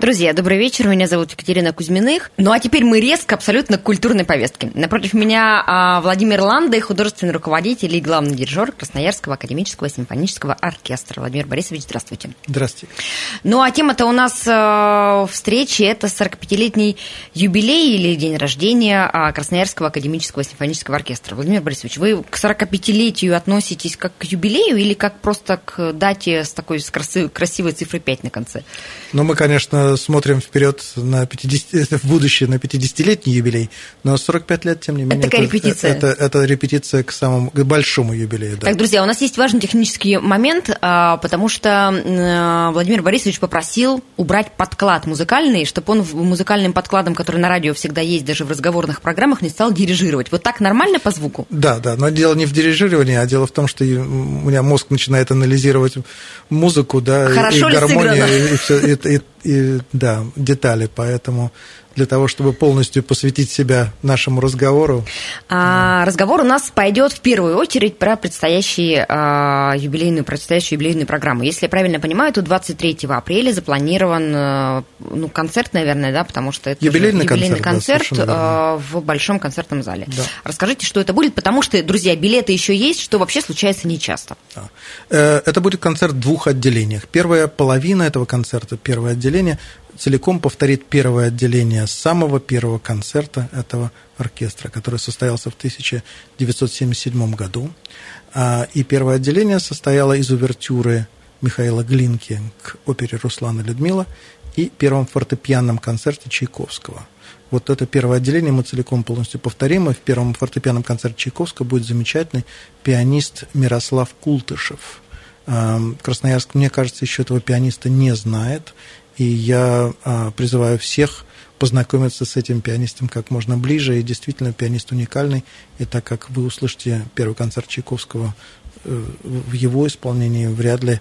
Друзья, добрый вечер. Меня зовут Екатерина Кузьминых. Ну а теперь мы резко абсолютно к культурной повестке. Напротив меня а, Владимир Ланды, художественный руководитель и главный дирижер Красноярского академического симфонического оркестра. Владимир Борисович, здравствуйте. Здравствуйте. Ну а тема-то у нас а, встречи – это 45-летний юбилей или день рождения а, Красноярского академического симфонического оркестра. Владимир Борисович, вы к 45-летию относитесь как к юбилею или как просто к дате с такой с красивой, красивой цифрой 5 на конце? Ну, мы, конечно, смотрим вперед на 50, в будущее на 50-летний юбилей, но 45 лет, тем не менее, это, такая репетиция. Это, это, это репетиция к самому к большому юбилею. Да. Так, друзья, у нас есть важный технический момент, а, потому что Владимир Борисович попросил убрать подклад музыкальный, чтобы он музыкальным подкладом, который на радио всегда есть, даже в разговорных программах, не стал дирижировать. Вот так нормально по звуку? Да, да, но дело не в дирижировании, а дело в том, что у меня мозг начинает анализировать музыку, да, Хорошо и гармонию, и, и, все, и, и, и да, детали, поэтому для того, чтобы полностью посвятить себя нашему разговору. А, разговор у нас пойдет в первую очередь про предстоящие а, юбилейную, предстоящую юбилейную программу. Если я правильно понимаю, то 23 апреля запланирован а, ну, концерт, наверное, да, потому что это юбилейный, юбилейный концерт, концерт да, в большом концертном зале. Да. Расскажите, что это будет, потому что, друзья, билеты еще есть, что вообще случается нечасто. Да. Э, это будет концерт в двух отделениях. Первая половина этого концерта, первое отделение целиком повторит первое отделение самого первого концерта этого оркестра, который состоялся в 1977 году. А, и первое отделение состояло из увертюры Михаила Глинки к опере Руслана Людмила и первом фортепианном концерте Чайковского. Вот это первое отделение мы целиком полностью повторим, и в первом фортепианном концерте Чайковского будет замечательный пианист Мирослав Култышев. Красноярск, мне кажется, еще этого пианиста не знает, и я а, призываю всех познакомиться с этим пианистом как можно ближе. И действительно, пианист уникальный. И так как вы услышите первый концерт Чайковского э, в его исполнении, вряд ли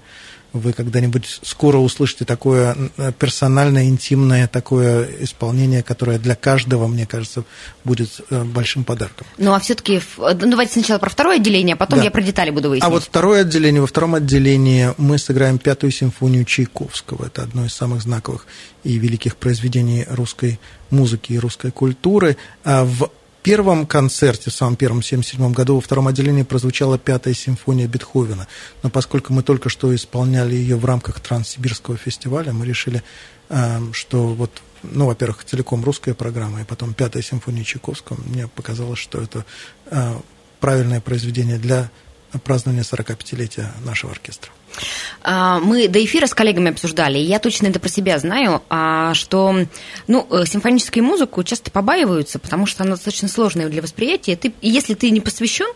вы когда-нибудь скоро услышите такое персональное, интимное такое исполнение, которое для каждого, мне кажется, будет э, большим подарком. Ну, а все-таки, ну, давайте сначала про второе отделение, а потом да. я про детали буду выяснять. А вот второе отделение, во втором отделении мы сыграем пятую симфонию Чайковского. Это одно из самых знаковых и великих произведений русской музыки и русской культуры. А в первом концерте, в самом первом, 1977 году, во втором отделении прозвучала пятая симфония Бетховена. Но поскольку мы только что исполняли ее в рамках Транссибирского фестиваля, мы решили, эм, что вот, ну, во-первых, целиком русская программа, и потом пятая симфония Чайковского, мне показалось, что это э, правильное произведение для празднования 45-летия нашего оркестра. А, мы до эфира с коллегами обсуждали, и я точно это про себя знаю, а, что ну, э, симфоническую музыку часто побаиваются, потому что она достаточно сложная для восприятия. Ты, если ты не посвящен,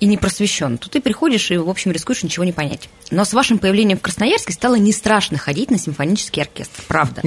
и не просвещен, то ты приходишь и, в общем, рискуешь ничего не понять. Но с вашим появлением в Красноярске стало не страшно ходить на симфонический оркестр, правда.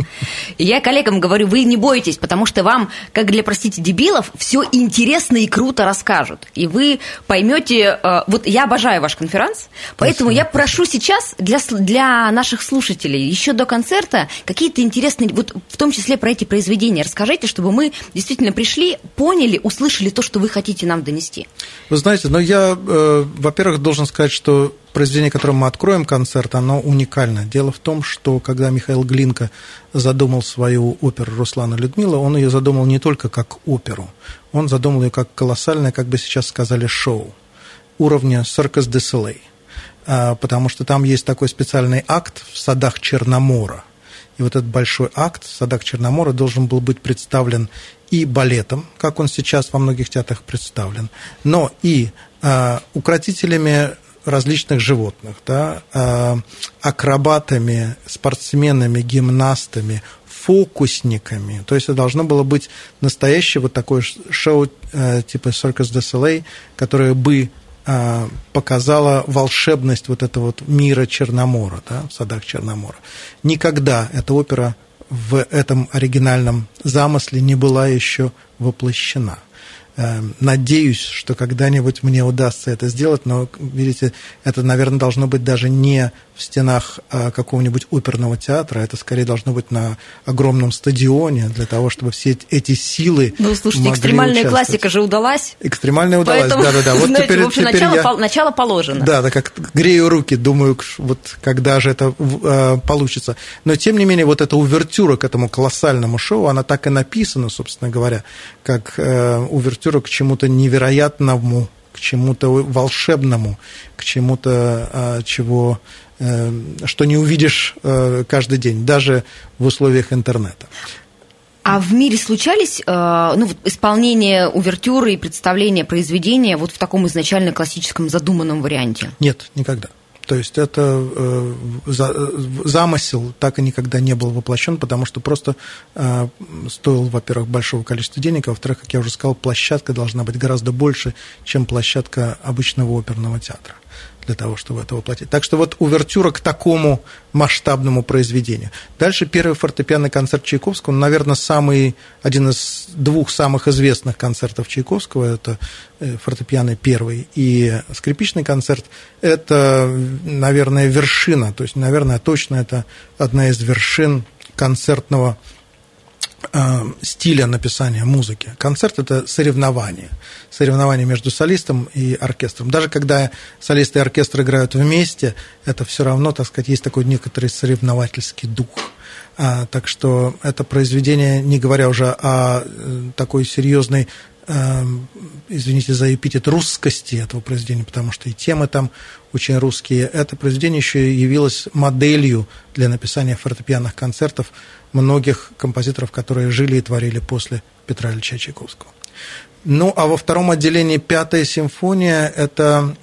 И я коллегам говорю, вы не бойтесь, потому что вам, как для, простите, дебилов, все интересно и круто расскажут. И вы поймете, э, вот я обожаю ваш конференц, поэтому Спасибо. я прошу сейчас для, для наших слушателей еще до концерта какие-то интересные, вот в том числе про эти произведения, расскажите, чтобы мы действительно пришли, поняли, услышали то, что вы хотите нам донести. Вы знаете, но я я, э, во-первых, должен сказать, что произведение, которым мы откроем концерт, оно уникально. Дело в том, что когда Михаил Глинка задумал свою оперу «Руслана Людмила», он ее задумал не только как оперу, он задумал ее как колоссальное, как бы сейчас сказали, шоу уровня «Circus de Soleil», а, потому что там есть такой специальный акт в садах Черномора. И вот этот большой акт в садах Черномора должен был быть представлен и балетом, как он сейчас во многих театрах представлен, но и укротителями различных животных, да, э, акробатами, спортсменами, гимнастами, фокусниками. То есть это должно было быть настоящее вот такое шоу э, типа Circus du Soleil, которое бы э, показало волшебность вот этого вот мира Черномора, да, в садах Черномора. Никогда эта опера в этом оригинальном замысле не была еще воплощена. Эм, надеюсь, что когда-нибудь мне удастся это сделать, но, видите, это, наверное, должно быть даже не в стенах а, какого-нибудь оперного театра, это скорее должно быть на огромном стадионе для того, чтобы все эти силы Ну, слушайте, экстремальная классика же удалась. Экстремальная удалась, да-да-да. Вот знаете, теперь, в общем, теперь начало, я... начало положено. Да, да, как грею руки, думаю, вот когда же это э, получится. Но, тем не менее, вот эта увертюра к этому колоссальному шоу, она так и написана, собственно говоря, как э, увертюра к чему-то невероятному, к чему-то волшебному, к чему-то, э, чего Э, что не увидишь э, каждый день, даже в условиях интернета. А в мире случались э, ну, вот исполнение увертюры и представление произведения вот в таком изначально классическом задуманном варианте? Нет, никогда. То есть это замысел так и никогда не был воплощен, потому что просто стоил, во-первых, большого количества денег, а во-вторых, как я уже сказал, площадка должна быть гораздо больше, чем площадка обычного оперного театра для того, чтобы это воплотить. Так что вот увертюра к такому масштабному произведению. Дальше первый фортепианный концерт Чайковского, ну, наверное, самый, один из двух самых известных концертов Чайковского, это э, фортепианный первый и скрипичный концерт, это, наверное, вершина, то есть, наверное, точно это одна из вершин концертного стиля написания музыки. Концерт – это соревнование. Соревнование между солистом и оркестром. Даже когда солист и оркестр играют вместе, это все равно, так сказать, есть такой некоторый соревновательский дух. А, так что это произведение, не говоря уже о э, такой серьезной извините за эпитет, русскости этого произведения, потому что и темы там очень русские. Это произведение еще явилось моделью для написания фортепианных концертов многих композиторов, которые жили и творили после Петра Ильича Чайковского. Ну, а во втором отделении «Пятая симфония» – это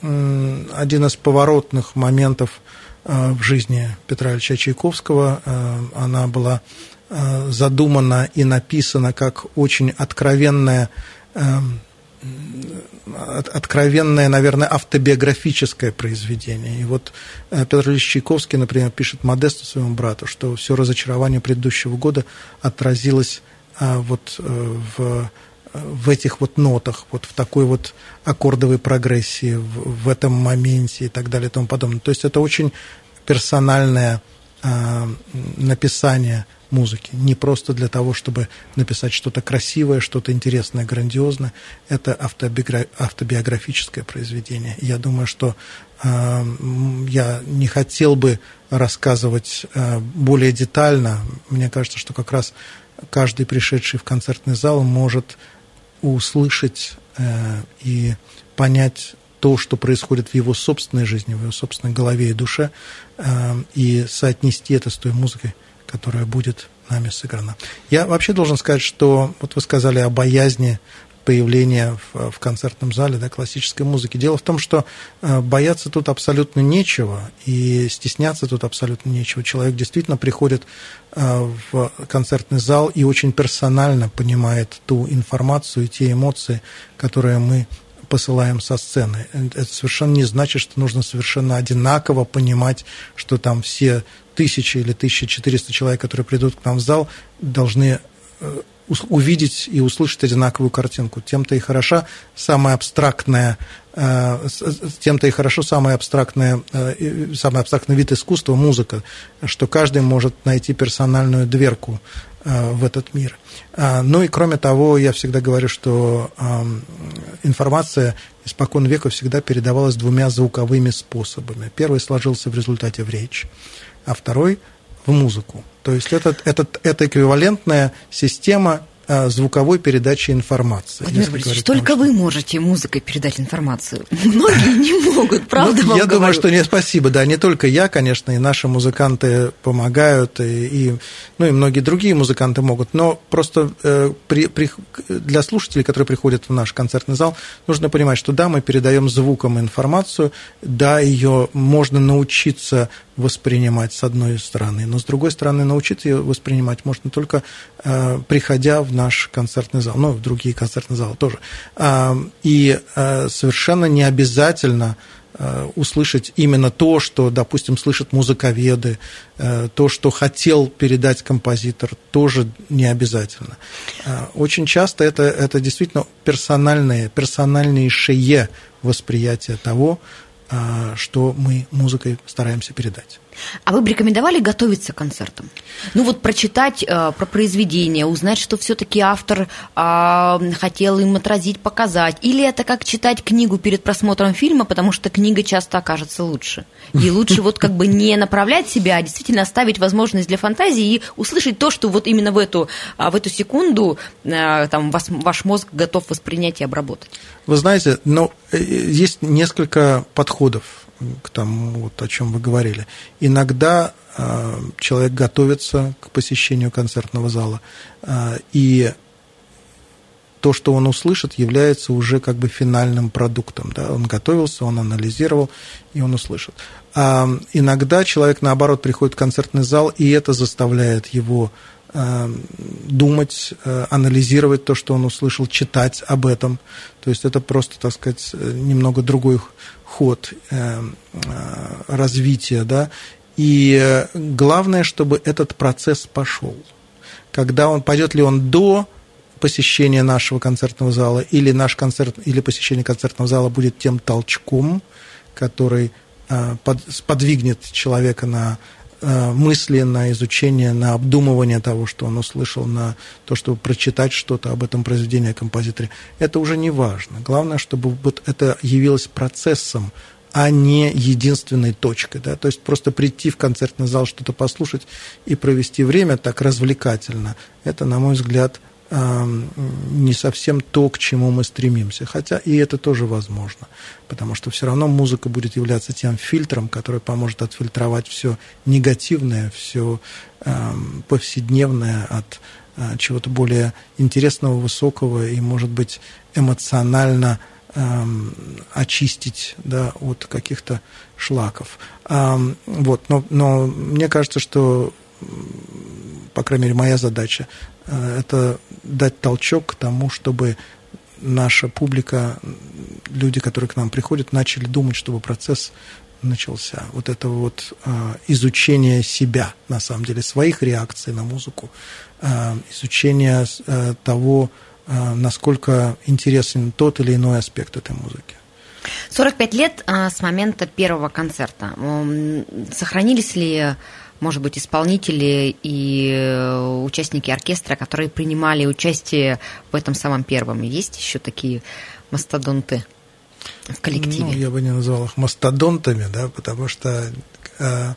один из поворотных моментов э, в жизни Петра Ильича Чайковского. Э, она была э, задумана и написана как очень откровенная Эм, откровенное, наверное, автобиографическое произведение. И вот э, Петр Ильич Чайковский, например, пишет Модесту своему брату, что все разочарование предыдущего года отразилось э, вот э, в, в этих вот нотах, вот в такой вот аккордовой прогрессии, в, в этом моменте и так далее и тому подобное. То есть это очень персональное написание музыки. Не просто для того, чтобы написать что-то красивое, что-то интересное, грандиозное. Это автобиографическое произведение. Я думаю, что э, я не хотел бы рассказывать э, более детально. Мне кажется, что как раз каждый пришедший в концертный зал может услышать э, и понять то, что происходит в его собственной жизни, в его собственной голове и душе, э, и соотнести это с той музыкой, которая будет нами сыграна. Я вообще должен сказать, что вот вы сказали о боязни появления в, в концертном зале да, классической музыки. Дело в том, что э, бояться тут абсолютно нечего, и стесняться тут абсолютно нечего. Человек действительно приходит э, в концертный зал и очень персонально понимает ту информацию и те эмоции, которые мы посылаем со сцены. Это совершенно не значит, что нужно совершенно одинаково понимать, что там все тысячи или 1400 человек, которые придут к нам в зал, должны э, увидеть и услышать одинаковую картинку. Тем-то и хороша самая абстрактная, э, тем-то и хорошо самая абстрактная, э, самый абстрактный вид искусства, музыка, что каждый может найти персональную дверку в этот мир. Ну и кроме того, я всегда говорю, что информация испокон века всегда передавалась двумя звуковыми способами. Первый сложился в результате в речь, а второй в музыку. То есть это, это, это эквивалентная система Э, звуковой передачи информации. Владимир Борисович, только что... вы можете музыкой передать информацию. Многие не могут, правда ну, Я думаю, что не спасибо, да, не только я, конечно, и наши музыканты помогают, и, и, ну, и многие другие музыканты могут, но просто э, при, при, для слушателей, которые приходят в наш концертный зал, нужно понимать, что да, мы передаем звуком информацию, да, ее можно научиться воспринимать с одной стороны, но с другой стороны научиться ее воспринимать можно только э, приходя в наш концертный зал, ну, в другие концертные залы тоже. Э, и э, совершенно не обязательно э, услышать именно то, что, допустим, слышат музыковеды, э, то, что хотел передать композитор, тоже не обязательно. Очень часто это, это действительно персональное, персональнейшее восприятие того, что мы музыкой стараемся передать. А вы бы рекомендовали готовиться к концертам? Ну вот прочитать э, про произведение, узнать, что все-таки автор э, хотел им отразить, показать. Или это как читать книгу перед просмотром фильма, потому что книга часто окажется лучше. И лучше вот как бы не направлять себя, а действительно оставить возможность для фантазии и услышать то, что вот именно в эту, а, в эту секунду э, там, вас, ваш мозг готов воспринять и обработать. Вы знаете, ну, э, есть несколько подходов к тому, вот, о чем вы говорили. Иногда э, человек готовится к посещению концертного зала, э, и то, что он услышит, является уже как бы финальным продуктом. Да? Он готовился, он анализировал, и он услышит. А иногда человек, наоборот, приходит в концертный зал, и это заставляет его думать, э, анализировать то, что он услышал, читать об этом. То есть это просто, так сказать, немного другой ход э, развития, да. И главное, чтобы этот процесс пошел. Когда он пойдет ли он до посещения нашего концертного зала, или наш концерт, или посещение концертного зала будет тем толчком, который подвигнет человека на Э, мысли, на изучение, на обдумывание того, что он услышал, на то, чтобы прочитать что-то об этом произведении о композиторе, это уже не важно. Главное, чтобы вот это явилось процессом, а не единственной точкой. Да? То есть просто прийти в концертный зал, что-то послушать и провести время так развлекательно, это, на мой взгляд, не совсем то, к чему мы стремимся. Хотя и это тоже возможно, потому что все равно музыка будет являться тем фильтром, который поможет отфильтровать все негативное, все повседневное от а, чего-то более интересного, высокого и, может быть, эмоционально очистить да, от каких-то шлаков. Вот, но, но мне кажется, что по крайней мере, моя задача, э, это дать толчок к тому, чтобы наша публика, люди, которые к нам приходят, начали думать, чтобы процесс начался. Вот это вот э, изучение себя, на самом деле, своих реакций на музыку, э, изучение того, насколько интересен тот или иной аспект этой музыки. 45 лет с момента первого концерта. Сохранились ли может быть, исполнители и э, участники оркестра, которые принимали участие в этом самом первом. Есть еще такие мастодонты в коллективе? Ну, я бы не назвал их мастодонтами, да, потому что э,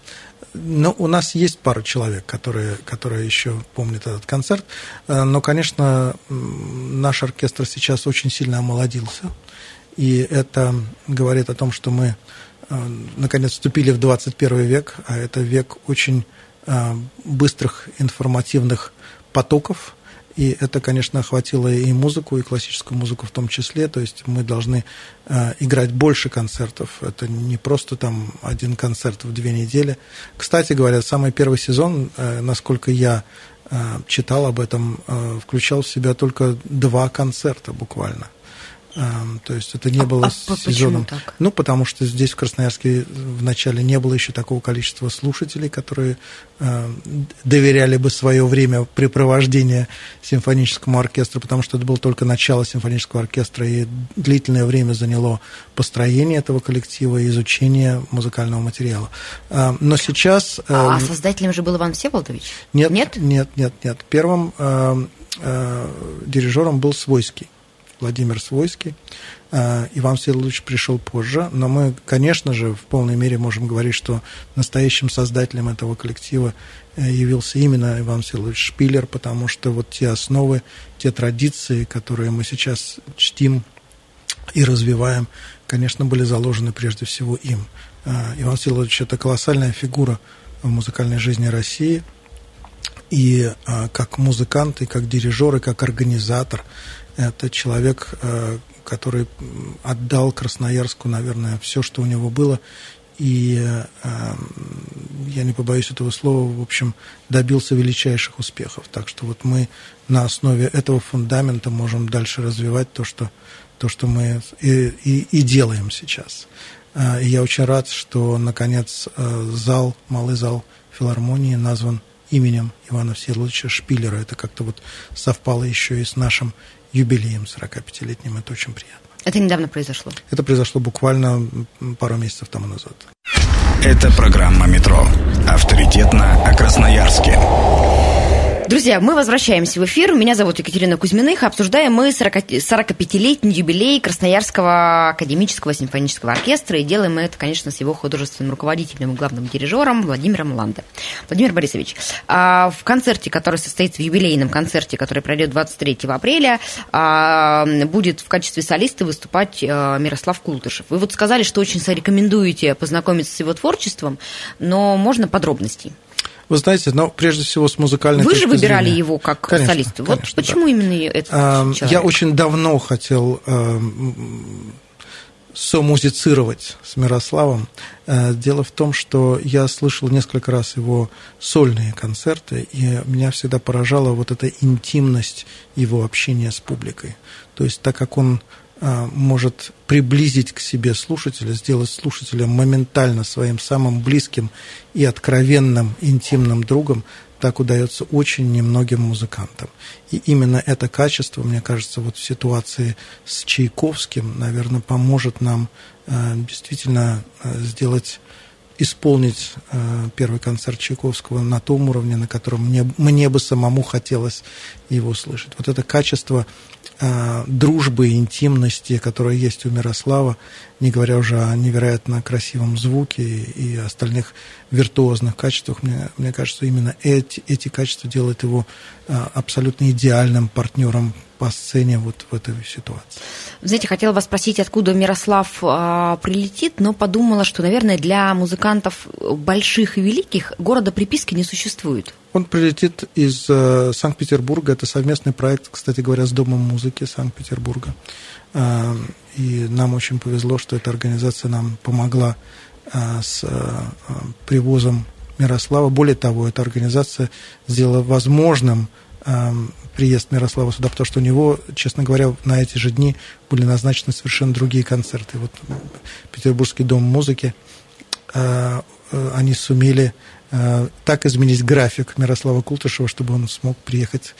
ну, у нас есть пара человек, которые, которые еще помнят этот концерт, э, но, конечно, наш оркестр сейчас очень сильно омолодился, и это говорит о том, что мы наконец вступили в 21 век, а это век очень э, быстрых информативных потоков, и это, конечно, охватило и музыку, и классическую музыку в том числе. То есть мы должны э, играть больше концертов. Это не просто там один концерт в две недели. Кстати говоря, самый первый сезон, насколько я читал об этом, включал в себя только два концерта буквально. То есть это не а, было а сезоном. Так? Ну, потому что здесь, в Красноярске, вначале не было еще такого количества слушателей, которые э, доверяли бы свое время препровождения симфоническому оркестру, потому что это было только начало симфонического оркестра, и длительное время заняло построение этого коллектива и изучение музыкального материала. Э, но сейчас... Э, а создателем же был Иван Всеволодович? Нет, нет, нет, нет. нет. Первым э, э, дирижером был Свойский. Владимир Свойский. А, Иван Всеволодович пришел позже, но мы, конечно же, в полной мере можем говорить, что настоящим создателем этого коллектива э, явился именно Иван Всеволодович Шпиллер, потому что вот те основы, те традиции, которые мы сейчас чтим и развиваем, конечно, были заложены прежде всего им. А, Иван Всеволодович – это колоссальная фигура в музыкальной жизни России, и а, как музыкант, и как дирижер, и как организатор – это человек, э, который отдал Красноярску, наверное, все, что у него было, и э, я не побоюсь этого слова, в общем, добился величайших успехов. Так что вот мы на основе этого фундамента можем дальше развивать то, что, то, что мы и, и, и делаем сейчас. И я очень рад, что, наконец, зал, малый зал филармонии назван именем Ивана Всеволодовича Шпиллера. Это как-то вот совпало еще и с нашим юбилеем 45-летним. Это очень приятно. Это недавно произошло? Это произошло буквально пару месяцев тому назад. Это программа «Метро». Авторитетно о Красноярске. Друзья, мы возвращаемся в эфир. Меня зовут Екатерина Кузьминых. Обсуждаем мы 45-летний юбилей Красноярского академического симфонического оркестра. И делаем мы это, конечно, с его художественным руководителем и главным дирижером Владимиром Ланде. Владимир Борисович, а, в концерте, который состоится в юбилейном концерте, который пройдет 23 апреля, а, будет в качестве солиста выступать а, Мирослав Култышев. Вы вот сказали, что очень рекомендуете познакомиться с его творчеством, но можно подробностей? Вы знаете, но прежде всего с музыкальной Вы же выбирали зрения. его как конечно, солиста. Вот конечно, почему да. именно этот а, человек? Я очень давно хотел а, сомузицировать с Мирославом. А, дело в том, что я слышал несколько раз его сольные концерты, и меня всегда поражала вот эта интимность его общения с публикой. То есть так как он может приблизить к себе слушателя, сделать слушателя моментально своим самым близким и откровенным интимным другом, так удается очень немногим музыкантам. И именно это качество, мне кажется, вот в ситуации с Чайковским, наверное, поможет нам действительно сделать исполнить э, первый концерт Чайковского на том уровне, на котором мне, мне бы самому хотелось его слышать. Вот это качество э, дружбы и интимности, которое есть у Мирослава, не говоря уже о невероятно красивом звуке и, остальных виртуозных качествах, мне, мне кажется, именно эти, эти качества делают его э, абсолютно идеальным партнером по сцене вот в этой ситуации. Знаете, хотела вас спросить, откуда Мирослав э, прилетит, но подумала, что, наверное, для музыкантов больших и великих города приписки не существует. Он прилетит из э, Санкт-Петербурга. Это совместный проект, кстати говоря, с Домом музыки Санкт-Петербурга. Э, и нам очень повезло, что эта организация нам помогла э, с э, привозом Мирослава. Более того, эта организация сделала возможным приезд Мирослава сюда, потому что у него, честно говоря, на эти же дни были назначены совершенно другие концерты. Вот Петербургский дом музыки, они сумели так изменить график Мирослава Култышева, чтобы он смог приехать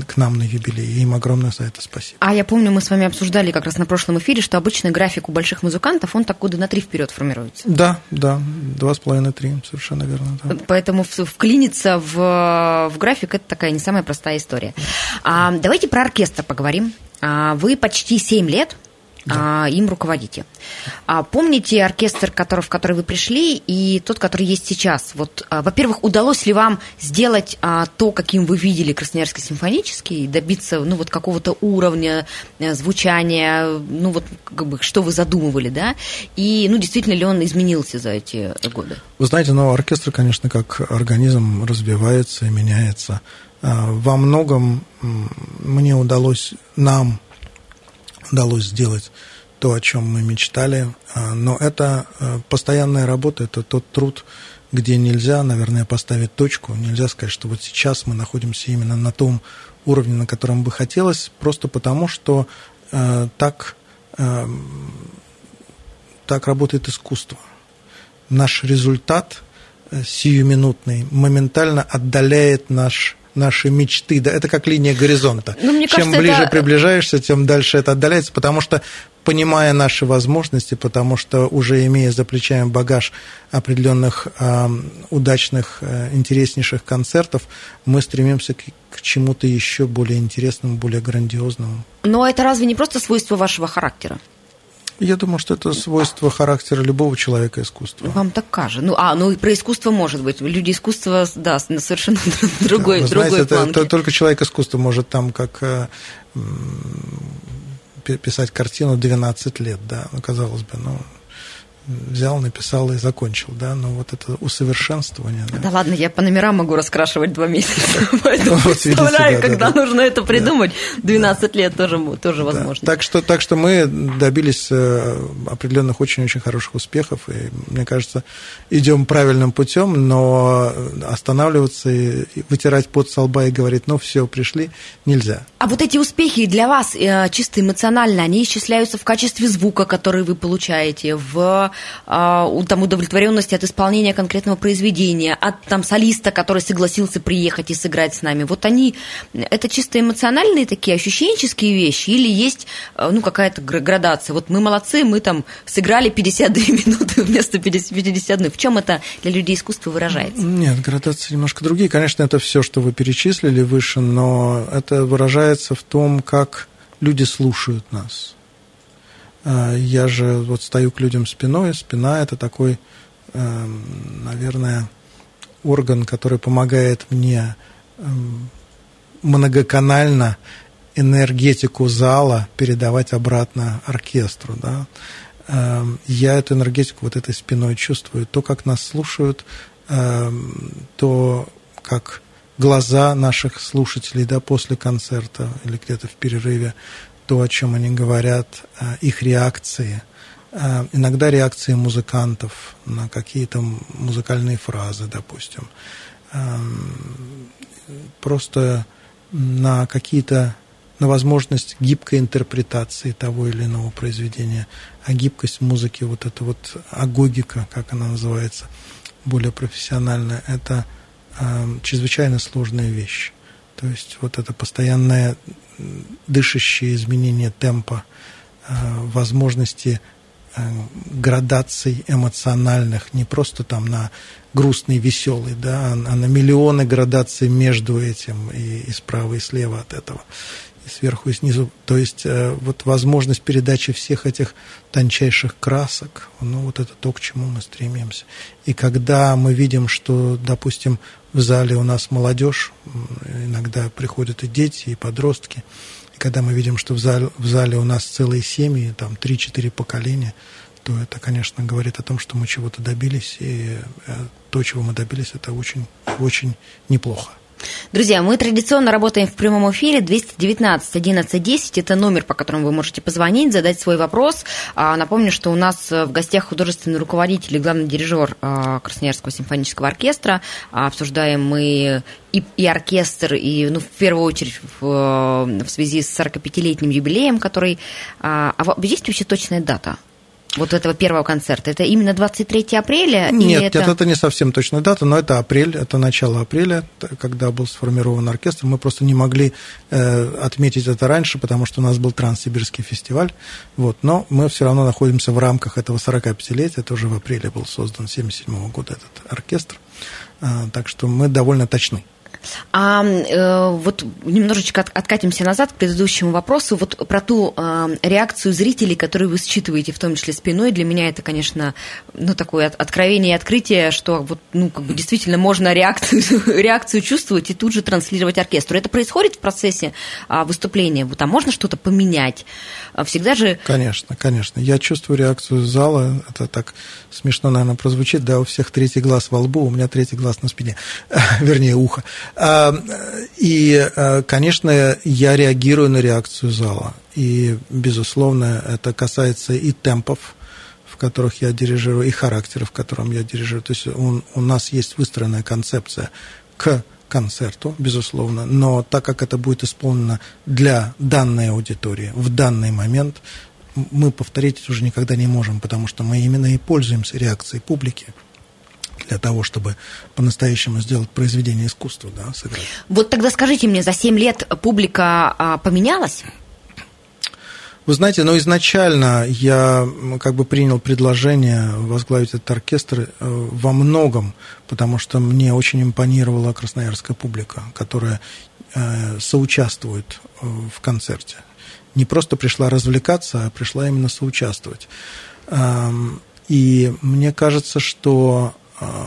к нам на юбилей. И им огромное за это спасибо. А я помню, мы с вами обсуждали как раз на прошлом эфире, что обычно график у больших музыкантов, он так года на три вперед формируется. Да, да, два с половиной-три, совершенно верно. Да. Поэтому вклиниться в, в график – это такая не самая простая история. А, давайте про оркестр поговорим. А, вы почти семь лет да. им руководите. А помните оркестр, который, в который вы пришли, и тот, который есть сейчас? Вот, во-первых, удалось ли вам сделать то, каким вы видели Красноярский симфонический, добиться ну, вот какого-то уровня звучания, ну вот как бы, что вы задумывали, да? И ну, действительно ли он изменился за эти годы? Вы знаете, ну, оркестр, конечно, как организм развивается и меняется. Во многом мне удалось, нам удалось сделать то, о чем мы мечтали. Но это постоянная работа, это тот труд, где нельзя, наверное, поставить точку, нельзя сказать, что вот сейчас мы находимся именно на том уровне, на котором бы хотелось, просто потому что э, так, э, так работает искусство. Наш результат сиюминутный моментально отдаляет наш наши мечты. Да, это как линия горизонта. Ну, мне Чем кажется, ближе это... приближаешься, тем дальше это отдаляется, потому что понимая наши возможности, потому что уже имея за плечами багаж определенных э, удачных, э, интереснейших концертов, мы стремимся к, к чему-то еще более интересному, более грандиозному. Но это разве не просто свойство вашего характера? Я думаю, что это свойство характера любого человека искусства. Вам так кажется. Ну, а, ну и про искусство может быть. Люди искусства, да, на совершенно другой, Вы другой знаете, планке. это, только человек искусства может там как э, писать картину 12 лет, да, ну, казалось бы, ну, взял, написал и закончил, да, но вот это усовершенствование. Да, да ладно, я по номерам могу раскрашивать два месяца, поэтому вот представляю, видите, да, когда да, нужно это придумать, 12 лет тоже, тоже возможно. Так, что, так что мы добились э, определенных очень-очень хороших успехов, и, мне кажется, идем правильным путем, но останавливаться и вытирать пот со лба и говорить, ну все, пришли, нельзя. А вот эти успехи для вас э, чисто эмоционально, они исчисляются в качестве звука, который вы получаете, в там, удовлетворенности от исполнения конкретного произведения, от там, солиста, который согласился приехать и сыграть с нами. Вот они, это чисто эмоциональные такие ощущенческие вещи или есть ну, какая-то градация? Вот мы молодцы, мы там сыграли 52 минуты вместо 51. В чем это для людей искусства выражается? Нет, градации немножко другие. Конечно, это все, что вы перечислили выше, но это выражается в том, как люди слушают нас. А, я же вот стою к людям спиной. Спина – это такой, эм, наверное, орган, который помогает мне эм, многоканально энергетику зала передавать обратно оркестру. Да? Эм, я эту энергетику вот этой спиной чувствую. То, как нас слушают, то, как глаза наших слушателей да, после концерта или где-то в перерыве, то, о чем они говорят, э, их реакции, э, иногда реакции музыкантов на какие-то музыкальные фразы, допустим, эм, просто на какие-то на возможность гибкой интерпретации того или иного произведения, а гибкость музыки, вот эта вот агогика, как она называется, более профессиональная, это Эм, чрезвычайно сложная вещь. То есть вот это постоянное дышащее изменение темпа, э, возможности э, градаций эмоциональных, не просто там на грустный, веселый, да, а на миллионы градаций между этим и, и справа, и слева от этого и сверху, и снизу. То есть э, вот возможность передачи всех этих тончайших красок, ну вот это то, к чему мы стремимся. И когда мы видим, что, допустим, в зале у нас молодежь, иногда приходят и дети, и подростки, и когда мы видим, что в зале, в зале у нас целые семьи, там 3-4 поколения, то это, конечно, говорит о том, что мы чего-то добились, и э, то, чего мы добились, это очень, очень неплохо. Друзья, мы традиционно работаем в прямом эфире 219 11 10. Это номер, по которому вы можете позвонить, задать свой вопрос. А, напомню, что у нас в гостях художественный руководитель и главный дирижер а, Красноярского симфонического оркестра. А, обсуждаем мы и, и оркестр, и ну, в первую очередь в, в связи с 45-летним юбилеем, который... А есть вообще точная дата? Вот этого первого концерта? Это именно 23 апреля? Нет, это... нет, это не совсем точная дата, но это апрель, это начало апреля, когда был сформирован оркестр. Мы просто не могли э, отметить это раньше, потому что у нас был Транссибирский фестиваль. Вот, но мы все равно находимся в рамках этого 45-летия. Это уже в апреле был создан 1977 года этот оркестр. А, так что мы довольно точны. А э, вот немножечко от, откатимся назад к предыдущему вопросу. Вот про ту э, реакцию зрителей, которую вы считываете, в том числе спиной, для меня это, конечно, ну, такое откровение и открытие, что вот, ну, как бы действительно можно реакцию, реакцию чувствовать и тут же транслировать оркестру. Это происходит в процессе а, выступления? Вот, а можно что-то поменять? А всегда же... Конечно, конечно. Я чувствую реакцию зала. Это так смешно, наверное, прозвучит. Да, у всех третий глаз во лбу, у меня третий глаз на спине. Вернее, ухо. А, и, а, конечно, я реагирую на реакцию зала. И, безусловно, это касается и темпов, в которых я дирижирую, и характера, в котором я дирижирую. То есть у, у нас есть выстроенная концепция к концерту, безусловно, но так как это будет исполнено для данной аудитории в данный момент, мы повторить это уже никогда не можем, потому что мы именно и пользуемся реакцией публики для того, чтобы по-настоящему сделать произведение искусства, да, сыграть. Вот тогда скажите мне, за 7 лет публика а, поменялась? Вы знаете, но изначально я как бы принял предложение возглавить этот оркестр э, во многом, потому что мне очень импонировала красноярская публика, которая э, соучаствует э, в концерте. Не просто пришла развлекаться, а пришла именно соучаствовать. И мне кажется, что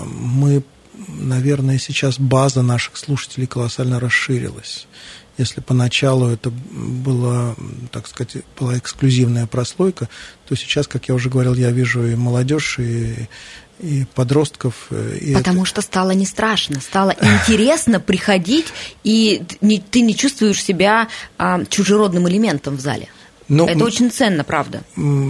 мы, наверное, сейчас база наших слушателей колоссально расширилась. Если поначалу это была, так сказать, была эксклюзивная прослойка, то сейчас, как я уже говорил, я вижу и молодежь, и, и подростков. И Потому это... что стало не страшно, стало интересно приходить, и ты не чувствуешь себя а, чужеродным элементом в зале. Ну, это очень ценно, правда.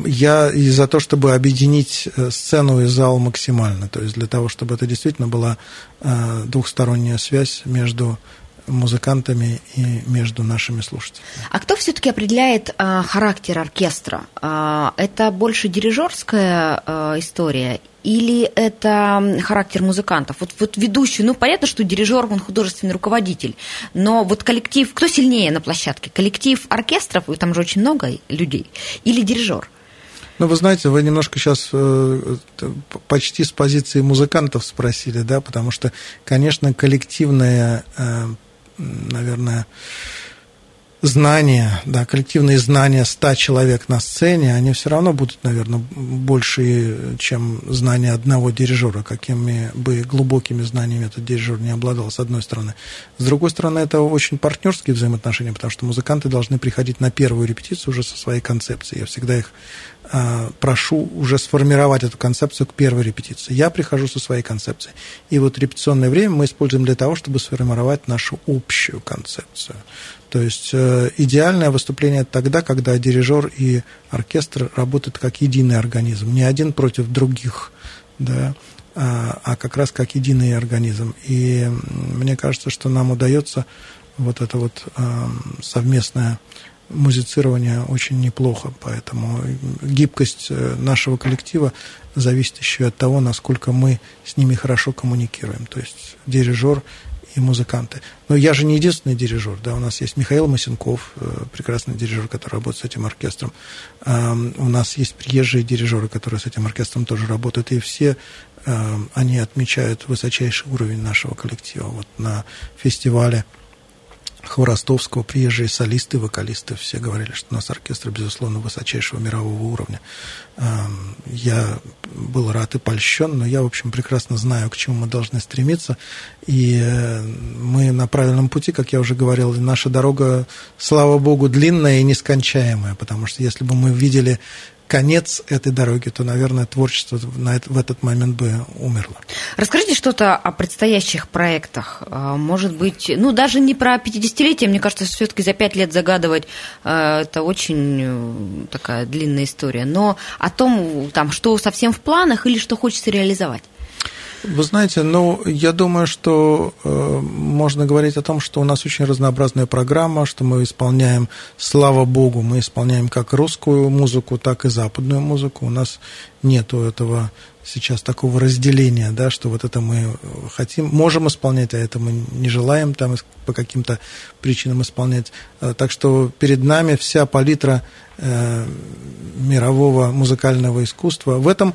Я и за то, чтобы объединить э, сцену и зал максимально. То есть для того, чтобы это действительно была э, двухсторонняя связь между музыкантами и между нашими слушателями. А кто все-таки определяет а, характер оркестра? А, это больше дирижерская а, история или это характер музыкантов? Вот, вот ведущий, ну, понятно, что дирижер, он художественный руководитель, но вот коллектив, кто сильнее на площадке? Коллектив оркестров, там же очень много людей, или дирижер? Ну, вы знаете, вы немножко сейчас э, почти с позиции музыкантов спросили, да, потому что, конечно, коллективное, э, наверное, знания, да, коллективные знания 100 человек на сцене, они все равно будут, наверное, больше, чем знания одного дирижера, какими бы глубокими знаниями этот дирижер не обладал, с одной стороны. С другой стороны, это очень партнерские взаимоотношения, потому что музыканты должны приходить на первую репетицию уже со своей концепцией. Я всегда их прошу уже сформировать эту концепцию к первой репетиции. Я прихожу со своей концепцией. И вот репетиционное время мы используем для того, чтобы сформировать нашу общую концепцию. То есть э, идеальное выступление тогда, когда дирижер и оркестр работают как единый организм, не один против других, да, а, а как раз как единый организм. И мне кажется, что нам удается вот это вот совместное музицирование очень неплохо, поэтому гибкость э, нашего коллектива зависит еще от того, насколько мы с ними хорошо коммуникируем. То есть дирижер и музыканты. Но я же не единственный дирижер, да, у нас есть Михаил Масенков, э, прекрасный дирижер, который работает с этим оркестром. У нас есть приезжие дирижеры, которые с этим оркестром тоже работают, и все они отмечают высочайший уровень нашего коллектива. Вот на фестивале Хворостовского, приезжие солисты, вокалисты, все говорили, что у нас оркестр, безусловно, высочайшего мирового уровня. Я был рад и польщен, но я, в общем, прекрасно знаю, к чему мы должны стремиться, и э, мы на правильном пути, как я уже говорил, наша дорога, слава богу, длинная и нескончаемая, потому что если бы мы видели конец этой дороги, то, наверное, творчество на это, в этот момент бы умерло. Расскажите что-то о предстоящих проектах. А, может быть, ну, даже не про 50-летие, мне кажется, все-таки за пять лет загадывать а, это очень э, такая длинная история, но о том, там, что совсем в планах или что хочется реализовать. Вы знаете, ну, я думаю, что э, можно говорить о том, что у нас очень разнообразная программа, что мы исполняем, слава богу, мы исполняем как русскую музыку, так и западную музыку. У нас нету этого сейчас такого разделения, да, что вот это мы хотим, можем исполнять, а это мы не желаем там по каким-то причинам исполнять. Э, так что перед нами вся палитра э, мирового музыкального искусства. В этом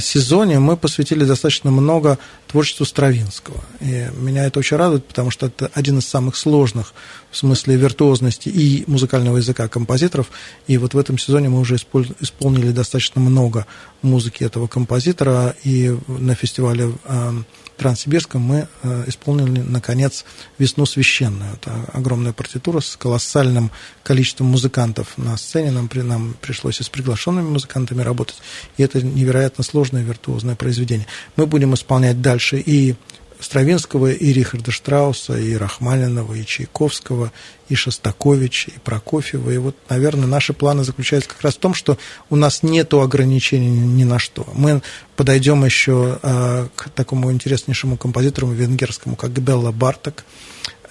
сезоне мы посвятили достаточно много творчеству Стравинского. И меня это очень радует, потому что это один из самых сложных в смысле виртуозности и музыкального языка композиторов. И вот в этом сезоне мы уже исполнили достаточно много музыки этого композитора. И на фестивале э, Транссибирском мы э, исполнили, наконец, «Весну священную». Это огромная партитура с колоссальным количеством музыкантов на сцене. Нам, нам пришлось и с приглашенными музыкантами работать. И это невероятно сложное виртуозное произведение. Мы будем исполнять дальше и Стравинского, и Рихарда Штрауса, и Рахманинова, и Чайковского, и Шостаковича, и Прокофьева. И вот, наверное, наши планы заключаются как раз в том, что у нас нет ограничений ни на что. Мы подойдем еще а, к такому интереснейшему композитору венгерскому, как Белла Барток,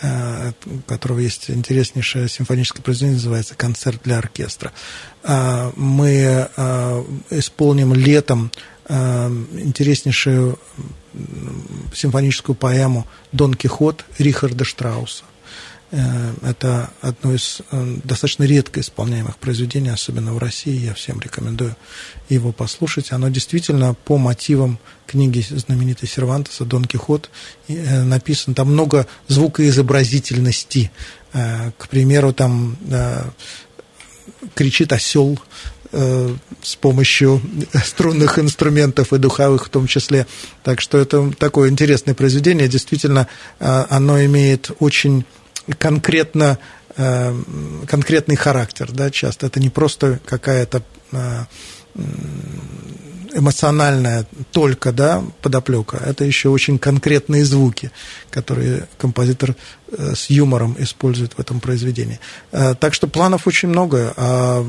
а, у которого есть интереснейшее симфоническое произведение, называется «Концерт для оркестра». А, мы исполним летом интереснейшую симфоническую поэму «Дон Кихот» Рихарда Штрауса. Э, это одно из э, достаточно редко исполняемых произведений, особенно в России. Я всем рекомендую его послушать. Оно действительно по мотивам книги знаменитой Сервантеса «Дон Кихот» э, написано. Там много звукоизобразительности. К примеру, там кричит осел с помощью струнных инструментов и духовых в том числе. Так что это такое интересное произведение. Действительно, э, оно имеет очень конкретно э, конкретный характер, да, часто это не просто какая-то эмоциональная только, да, подоплека. Это еще очень конкретные звуки, которые композитор э, с юмором использует в этом произведении. Э, так что планов очень много. А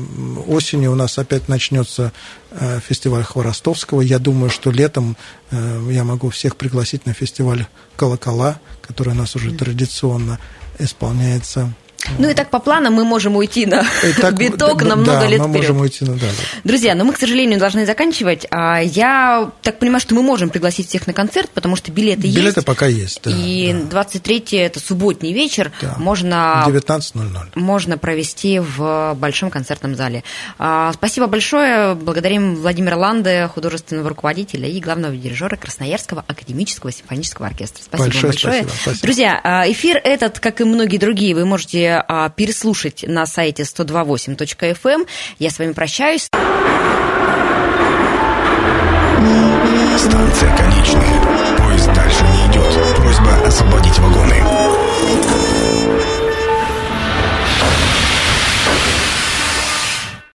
осенью у нас опять начнется э, фестиваль Хворостовского. Я думаю, что летом я могу всех пригласить на фестиваль «Колокола», который у нас уже традиционно исполняется ну и так по планам мы можем уйти на так, биток на много да, лет мы вперед. можем уйти, ну, да, да. Друзья, но мы, к сожалению, должны заканчивать. А Я так понимаю, что мы можем пригласить всех на концерт, потому что билеты, билеты есть. Билеты пока есть, да. И да. 23 это субботний вечер. Да. Можно... 19.00. Можно провести в большом концертном зале. А, спасибо большое. Благодарим Владимира Ланде, художественного руководителя и главного дирижера Красноярского академического симфонического оркестра. Спасибо большое большое. Спасибо, спасибо. Друзья, а, эфир этот, как и многие другие, вы можете можете переслушать на сайте 128.fm. Эм. Я с вами прощаюсь. Станция конечная. Поезд дальше не идет. Просьба освободить вагоны.